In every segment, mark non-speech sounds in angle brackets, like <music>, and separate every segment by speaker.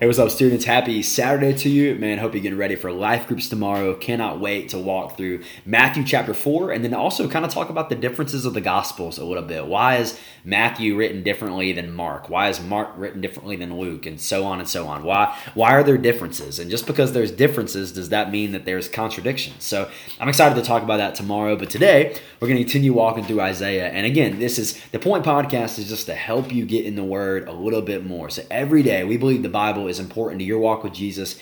Speaker 1: Hey, what's up, students? Happy Saturday to you. Man, hope you're getting ready for life groups tomorrow. Cannot wait to walk through Matthew chapter 4 and then also kind of talk about the differences of the Gospels a little bit. Why is Matthew written differently than Mark? Why is Mark written differently than Luke? And so on and so on. Why, why are there differences? And just because there's differences, does that mean that there's contradictions? So I'm excited to talk about that tomorrow. But today, we're going to continue walking through Isaiah. And again, this is the Point Podcast is just to help you get in the Word a little bit more. So every day, we believe the Bible is important to your walk with Jesus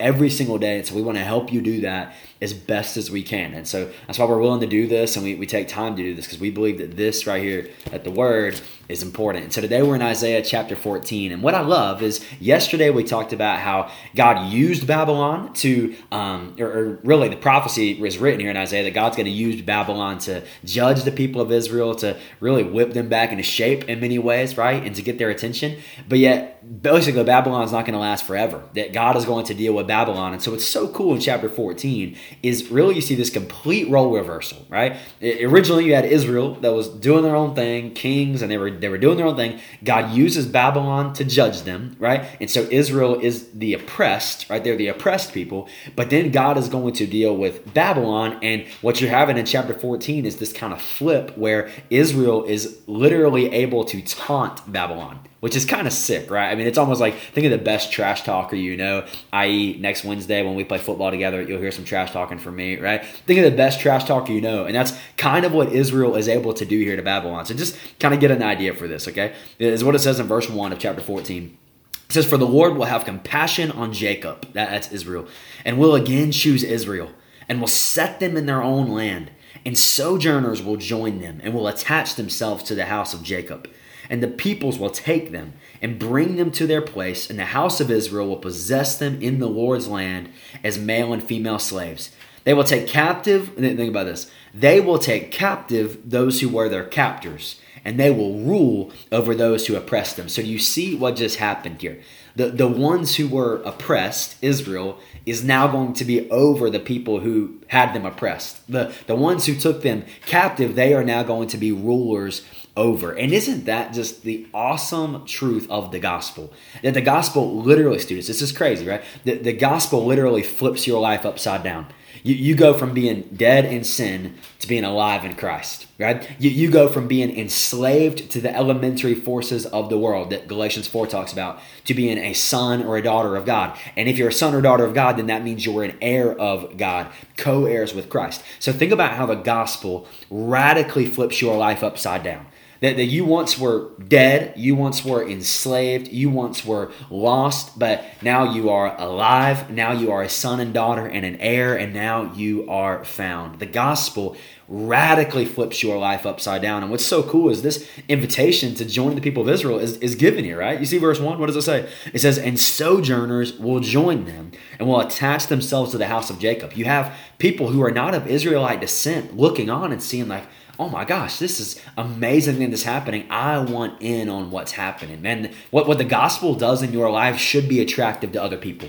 Speaker 1: every single day. And so we want to help you do that as best as we can. And so that's why we're willing to do this and we, we take time to do this because we believe that this right here at the word is important. And so today we're in Isaiah chapter 14. And what I love is yesterday we talked about how God used Babylon to, um, or, or really the prophecy was written here in Isaiah that God's going to use Babylon to judge the people of Israel, to really whip them back into shape in many ways, right? And to get their attention. But yet, basically, Babylon's not going to last forever. That God is going to deal with Babylon. And so it's so cool in chapter 14 is really you see this complete role reversal, right? It, originally, you had Israel that was doing their own thing, kings, and they were they were doing their own thing. God uses Babylon to judge them, right? And so Israel is the oppressed, right? They're the oppressed people. But then God is going to deal with Babylon, and what you're having in chapter 14 is this kind of flip where Israel is literally able to taunt Babylon which is kind of sick, right? I mean, it's almost like think of the best trash talker you know, i.e., next Wednesday when we play football together, you'll hear some trash talking from me, right? Think of the best trash talker you know, and that's kind of what Israel is able to do here to Babylon. So just kind of get an idea for this, okay? Is what it says in verse 1 of chapter 14. It says, For the Lord will have compassion on Jacob, that's Israel, and will again choose Israel, and will set them in their own land, and sojourners will join them, and will attach themselves to the house of Jacob and the peoples will take them and bring them to their place, and the house of Israel will possess them in the Lord's land as male and female slaves. They will take captive, think about this, they will take captive those who were their captors, and they will rule over those who oppress them. So, you see what just happened here? The, the ones who were oppressed, Israel, is now going to be over the people who had them oppressed. The, the ones who took them captive, they are now going to be rulers over. And isn't that just the awesome truth of the gospel? That the gospel literally, students, this is crazy, right? The, the gospel literally flips your life upside down. You, you go from being dead in sin to being alive in Christ, right? You, you go from being enslaved to the elementary forces of the world that Galatians 4 talks about to being a son or a daughter of God. And if you're a son or daughter of God, then that means you're an heir of God, co heirs with Christ. So think about how the gospel radically flips your life upside down. That, that you once were dead, you once were enslaved, you once were lost, but now you are alive. Now you are a son and daughter and an heir, and now you are found. The gospel radically flips your life upside down. And what's so cool is this invitation to join the people of Israel is, is given here, right? You see verse 1, what does it say? It says, And sojourners will join them and will attach themselves to the house of Jacob. You have people who are not of Israelite descent looking on and seeing, like, oh my gosh, this is amazing thing that's happening. I want in on what's happening. Man, what, what the gospel does in your life should be attractive to other people.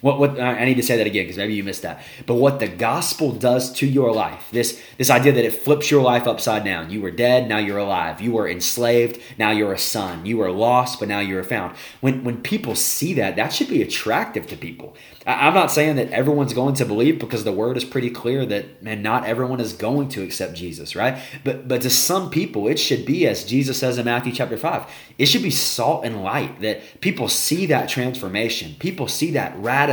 Speaker 1: What, what I need to say that again because maybe you missed that. But what the gospel does to your life, this this idea that it flips your life upside down. You were dead, now you're alive. You were enslaved, now you're a son. You were lost, but now you're found. When when people see that, that should be attractive to people. I'm not saying that everyone's going to believe because the word is pretty clear that man, not everyone is going to accept Jesus, right? But but to some people, it should be as Jesus says in Matthew chapter five. It should be salt and light that people see that transformation. People see that radical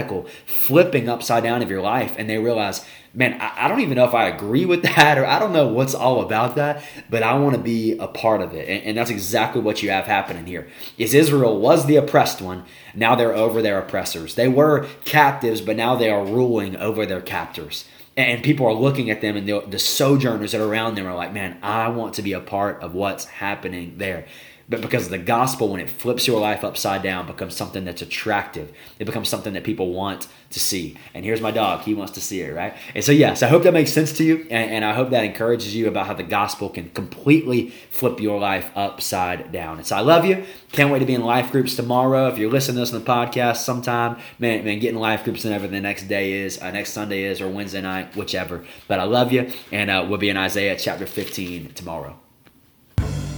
Speaker 1: flipping upside down of your life, and they realize man, I, don't even know if I agree with <laughs> that or I don't know what's all about that, but I want to be a part of it. And, and, that's exactly what you have happening here. Is Israel was the oppressed one. Now they're over their oppressors. They were captives, but now they are ruling over their captors. And people are looking at them and the, the sojourners that are around them are like, man, I want to be a part of what's happening there. But because the gospel, when it flips your life upside down, becomes something that's attractive. It becomes something that people want to see. And here's my dog; he wants to see it, right? And so, yes, I hope that makes sense to you, and, and I hope that encourages you about how the gospel can completely flip your life upside down. And so, I love you. Can't wait to be in life groups tomorrow. If you're listening to this on the podcast sometime, man, man, getting life groups whenever the next day is, uh, next Sunday is, or Wednesday night, whichever. But I love you, and uh, we'll be in Isaiah chapter 15 tomorrow.